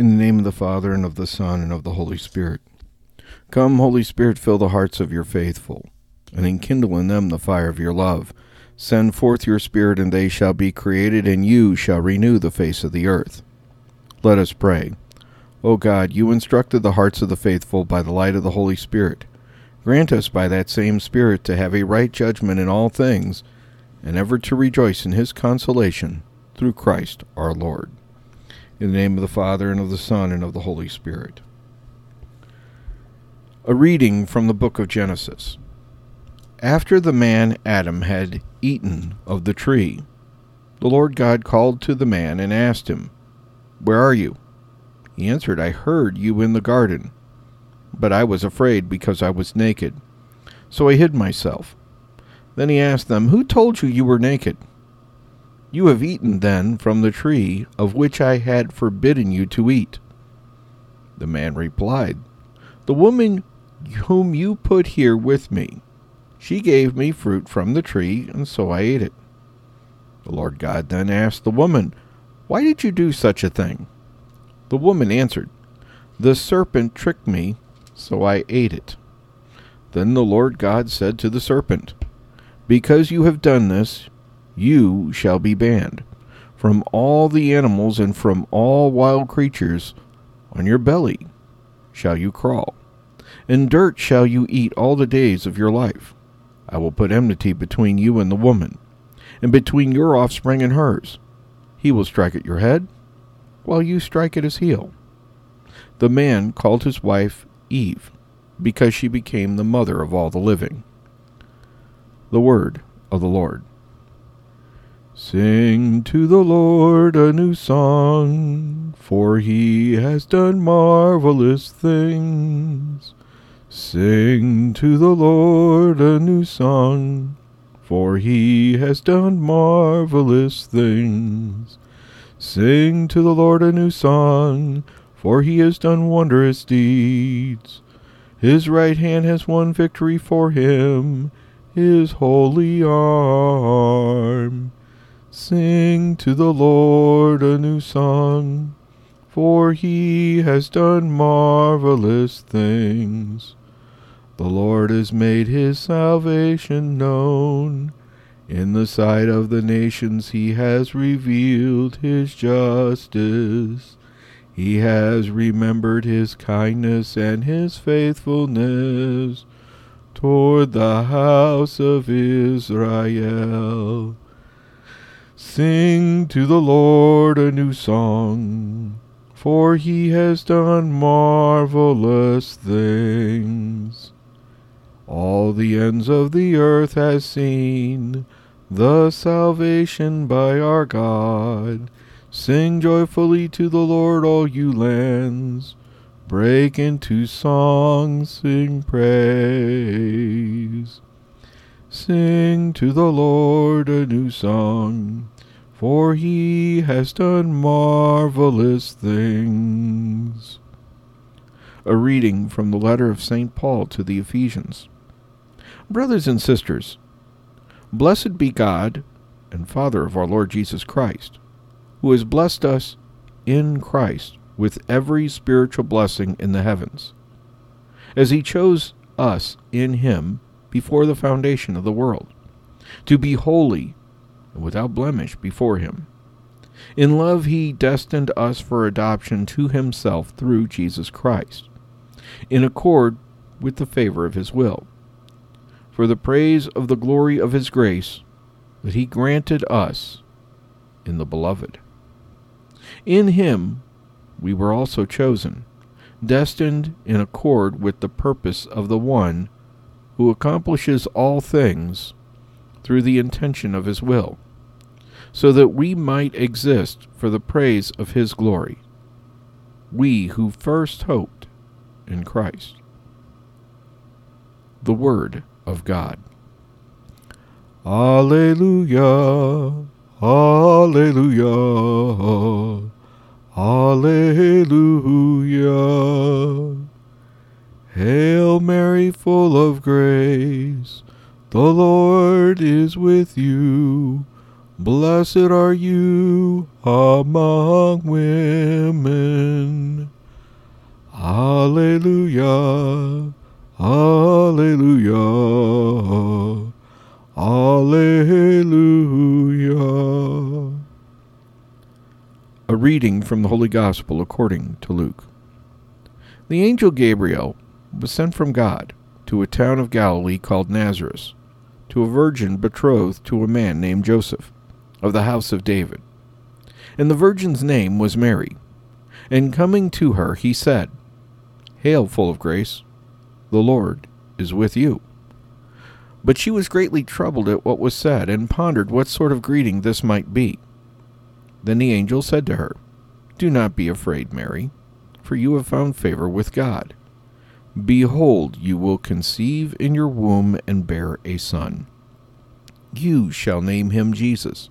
In the name of the Father, and of the Son, and of the Holy Spirit. Come, Holy Spirit, fill the hearts of your faithful, and enkindle in them the fire of your love. Send forth your Spirit, and they shall be created, and you shall renew the face of the earth. Let us pray. O God, you instructed the hearts of the faithful by the light of the Holy Spirit. Grant us by that same Spirit to have a right judgment in all things, and ever to rejoice in his consolation through Christ our Lord. In the name of the Father, and of the Son, and of the Holy Spirit. A reading from the book of Genesis. After the man Adam had eaten of the tree, the Lord God called to the man and asked him, Where are you? He answered, I heard you in the garden, but I was afraid because I was naked. So I hid myself. Then he asked them, Who told you you were naked? You have eaten then from the tree of which I had forbidden you to eat. The man replied, The woman whom you put here with me, she gave me fruit from the tree, and so I ate it. The Lord God then asked the woman, Why did you do such a thing? The woman answered, The serpent tricked me, so I ate it. Then the Lord God said to the serpent, Because you have done this, you shall be banned from all the animals and from all wild creatures. On your belly shall you crawl, and dirt shall you eat all the days of your life. I will put enmity between you and the woman, and between your offspring and hers. He will strike at your head, while you strike at his heel. The man called his wife Eve, because she became the mother of all the living. The word of the Lord. Sing to the Lord a new song, for he has done marvelous things. Sing to the Lord a new song, for he has done marvelous things. Sing to the Lord a new song, for he has done wondrous deeds. His right hand has won victory for him, his holy arm. Sing to the Lord a new song, for he has done marvelous things. The Lord has made his salvation known. In the sight of the nations he has revealed his justice. He has remembered his kindness and his faithfulness toward the house of Israel. Sing to the Lord a new song, for he has done marvelous things. All the ends of the earth has seen the salvation by our God. Sing joyfully to the Lord, all you lands. Break into song, sing praise. Sing to the Lord a new song, for he has done marvelous things. A reading from the letter of St. Paul to the Ephesians. Brothers and sisters, blessed be God and Father of our Lord Jesus Christ, who has blessed us in Christ with every spiritual blessing in the heavens, as he chose us in him before the foundation of the world, to be holy without blemish before him. In love, he destined us for adoption to himself through Jesus Christ, in accord with the favor of his will, for the praise of the glory of his grace that he granted us in the Beloved. In him we were also chosen, destined in accord with the purpose of the one who accomplishes all things through the intention of his will, so that we might exist for the praise of his glory, we who first hoped in Christ. The Word of God. Alleluia, Alleluia, Alleluia. Hail Mary, full of grace, the Lord is with you. Blessed are you among women Alleluia. Alleluia. Alleluia. A reading from the Holy Gospel according to Luke. The angel Gabriel was sent from God to a town of Galilee called Nazareth, to a virgin betrothed to a man named Joseph, of the house of David. And the virgin's name was Mary. And coming to her, he said, Hail, full of grace, the Lord is with you. But she was greatly troubled at what was said, and pondered what sort of greeting this might be. Then the angel said to her, Do not be afraid, Mary, for you have found favor with God. Behold, you will conceive in your womb and bear a son. You shall name him Jesus.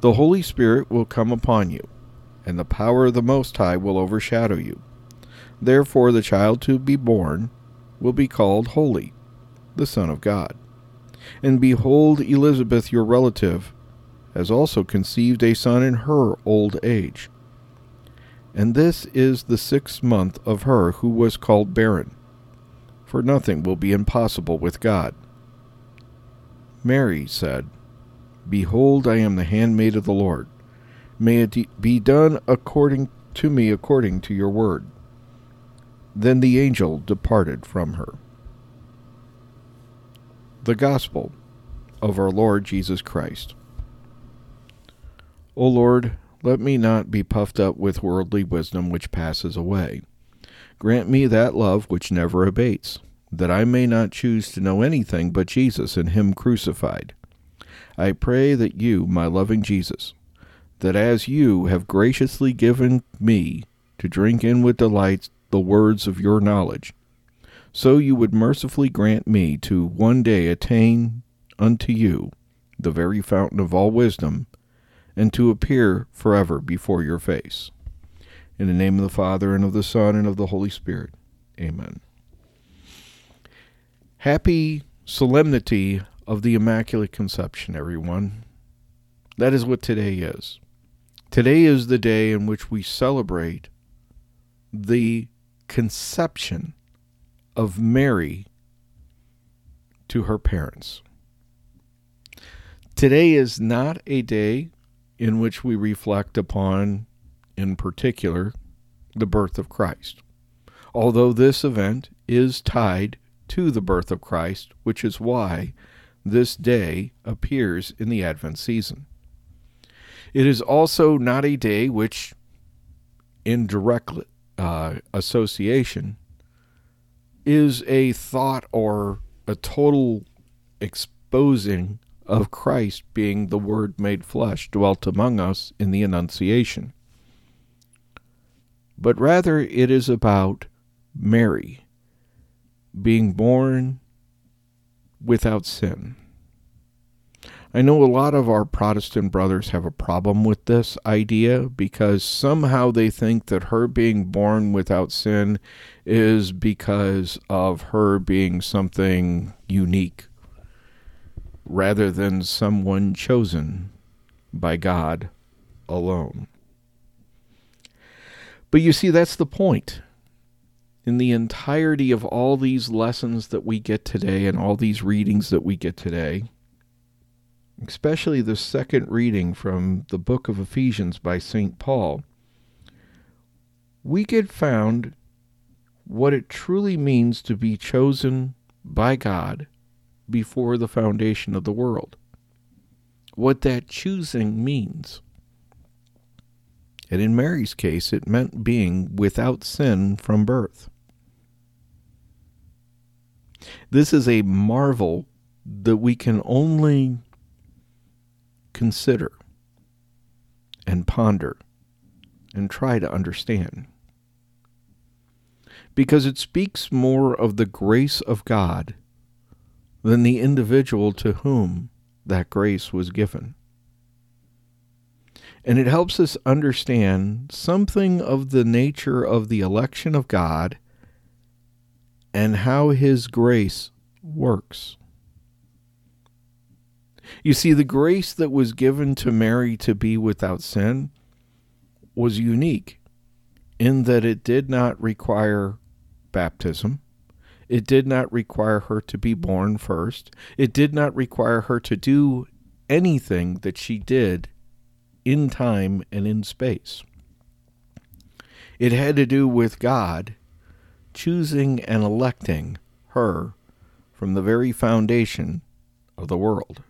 The Holy Spirit will come upon you, and the power of the Most High will overshadow you. Therefore the child to be born will be called Holy, the Son of God. And behold, Elizabeth, your relative, has also conceived a son in her old age. And this is the sixth month of her who was called barren, for nothing will be impossible with God. Mary said, Behold, I am the handmaid of the Lord. May it be done according to me according to your word. Then the angel departed from her. The Gospel of our Lord Jesus Christ. O Lord, let me not be puffed up with worldly wisdom which passes away. Grant me that love which never abates, that I may not choose to know anything but Jesus and Him crucified. I pray that you, my loving Jesus, that as you have graciously given me to drink in with delight the words of your knowledge, so you would mercifully grant me to one day attain unto you, the very fountain of all wisdom, and to appear forever before your face. In the name of the Father, and of the Son, and of the Holy Spirit. Amen. Happy solemnity of the Immaculate Conception, everyone. That is what today is. Today is the day in which we celebrate the conception of Mary to her parents. Today is not a day in which we reflect upon, in particular, the birth of Christ. Although this event is tied to the birth of Christ, which is why this day appears in the Advent season. It is also not a day which, in direct uh, association, is a thought or a total exposing of Christ being the Word made flesh dwelt among us in the Annunciation. But rather it is about Mary being born without sin. I know a lot of our Protestant brothers have a problem with this idea because somehow they think that her being born without sin is because of her being something unique rather than someone chosen by God alone. But you see, that's the point. In the entirety of all these lessons that we get today and all these readings that we get today, especially the second reading from the book of Ephesians by St. Paul, we get found what it truly means to be chosen by God before the foundation of the world. What that choosing means. And in Mary's case, it meant being without sin from birth. This is a marvel that we can only consider and ponder and try to understand. because it speaks more of the grace of God than the individual to whom that grace was given. And it helps us understand something of the nature of the election of God and how His grace works. You see, the grace that was given to Mary to be without sin was unique in that it did not require baptism. It did not require her to be born first. It did not require her to do anything that she did in time and in space. It had to do with God choosing and electing her from the very foundation of the world.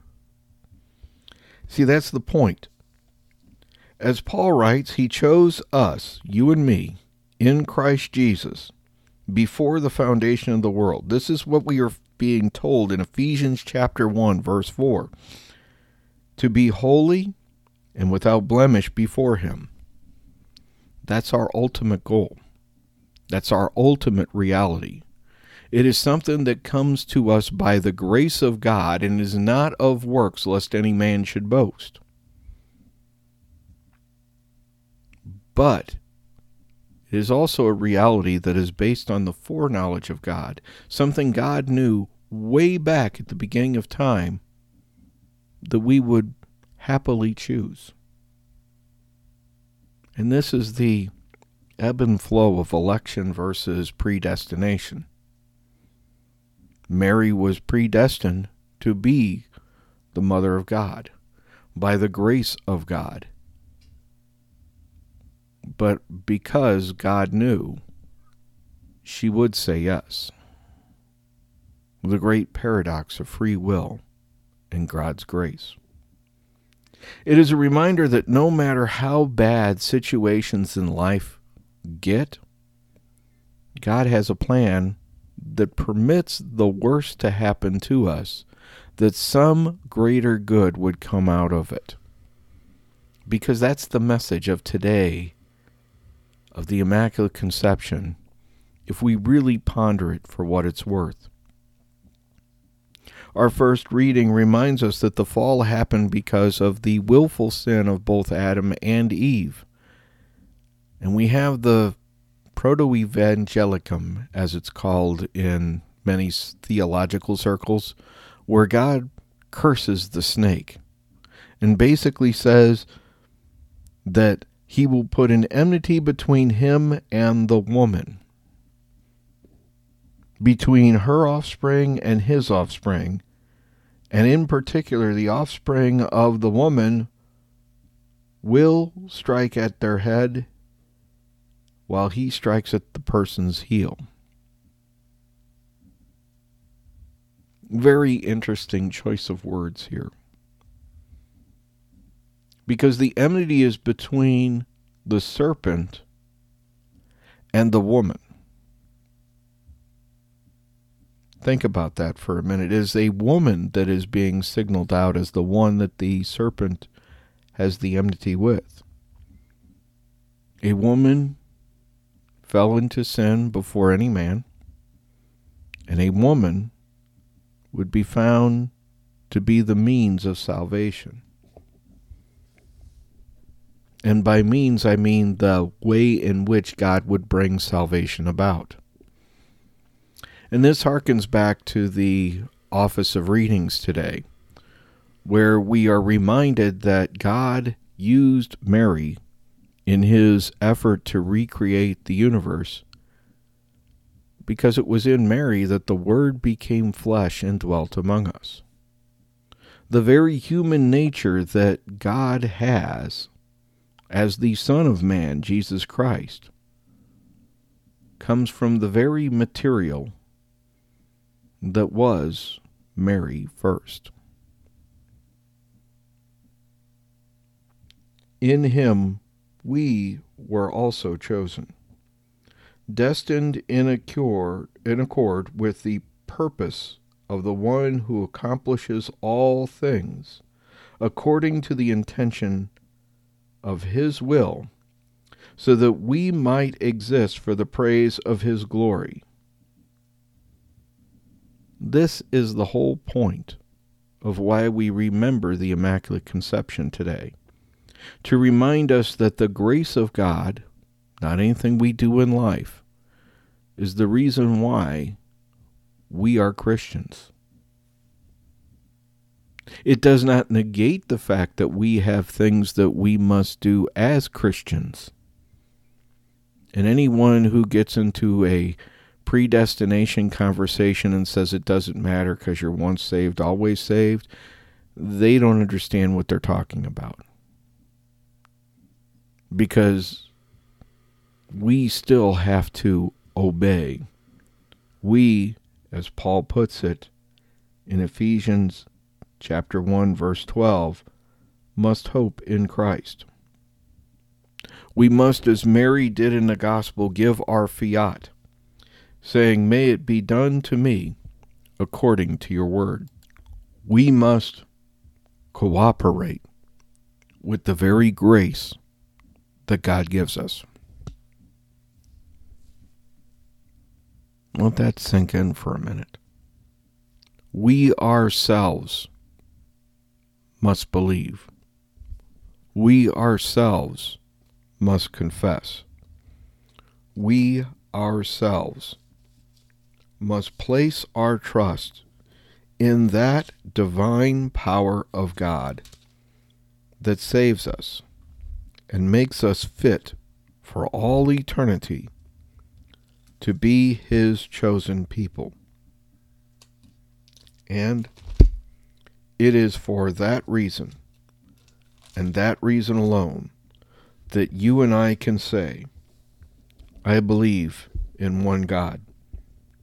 See, that's the point. As Paul writes, he chose us, you and me, in Christ Jesus, before the foundation of the world. This is what we are being told in Ephesians chapter 1, verse 4 to be holy and without blemish before him. That's our ultimate goal. That's our ultimate reality. It is something that comes to us by the grace of God and is not of works, lest any man should boast. But it is also a reality that is based on the foreknowledge of God, something God knew way back at the beginning of time that we would happily choose. And this is the ebb and flow of election versus predestination. Mary was predestined to be the mother of God by the grace of God. But because God knew, she would say yes. The great paradox of free will and God's grace. It is a reminder that no matter how bad situations in life get, God has a plan that permits the worst to happen to us, that some greater good would come out of it. Because that's the message of today of the Immaculate Conception, if we really ponder it for what it's worth. Our first reading reminds us that the fall happened because of the willful sin of both Adam and Eve. And we have the proto-evangelium, as it's called in many theological circles, where God curses the snake and basically says that he will put an enmity between him and the woman, between her offspring and his offspring, and in particular the offspring of the woman will strike at their head while he strikes at the person's heel. Very interesting choice of words here. Because the enmity is between the serpent and the woman. Think about that for a minute. Is a woman that is being signaled out as the one that the serpent has the enmity with. A woman fell into sin before any man, and a woman would be found to be the means of salvation. And by means, I mean the way in which God would bring salvation about. And this harkens back to the Office of Readings today, where we are reminded that God used Mary in his effort to recreate the universe because it was in Mary that the Word became flesh and dwelt among us. The very human nature that God has as the Son of Man, Jesus Christ, comes from the very material that was Mary first. In him we were also chosen, destined in accord, in accord with the purpose of the one who accomplishes all things according to the intention of his will, so that we might exist for the praise of his glory. This is the whole point of why we remember the Immaculate Conception today. To remind us that the grace of God, not anything we do in life, is the reason why we are Christians. It does not negate the fact that we have things that we must do as Christians. And anyone who gets into a predestination conversation and says it doesn't matter because you're once saved, always saved, they don't understand what they're talking about. Because we still have to obey. We, as Paul puts it in Ephesians chapter 1 verse 12, must hope in Christ. We must as Mary did in the gospel give our fiat saying, May it be done to me according to your word. We must cooperate with the very grace that God gives us. Let that sink in for a minute. We ourselves must believe. We ourselves must confess. We ourselves must place our trust in that divine power of God that saves us and makes us fit for all eternity to be His chosen people. And it is for that reason, and that reason alone, that you and I can say, I believe in one God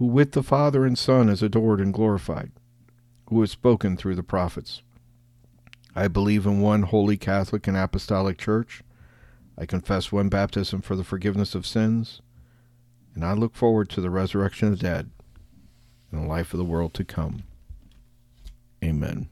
who with the Father and Son is adored and glorified, who has spoken through the prophets. I believe in one holy Catholic and Apostolic Church. I confess one baptism for the forgiveness of sins, and I look forward to the resurrection of the dead and the life of the world to come. Amen.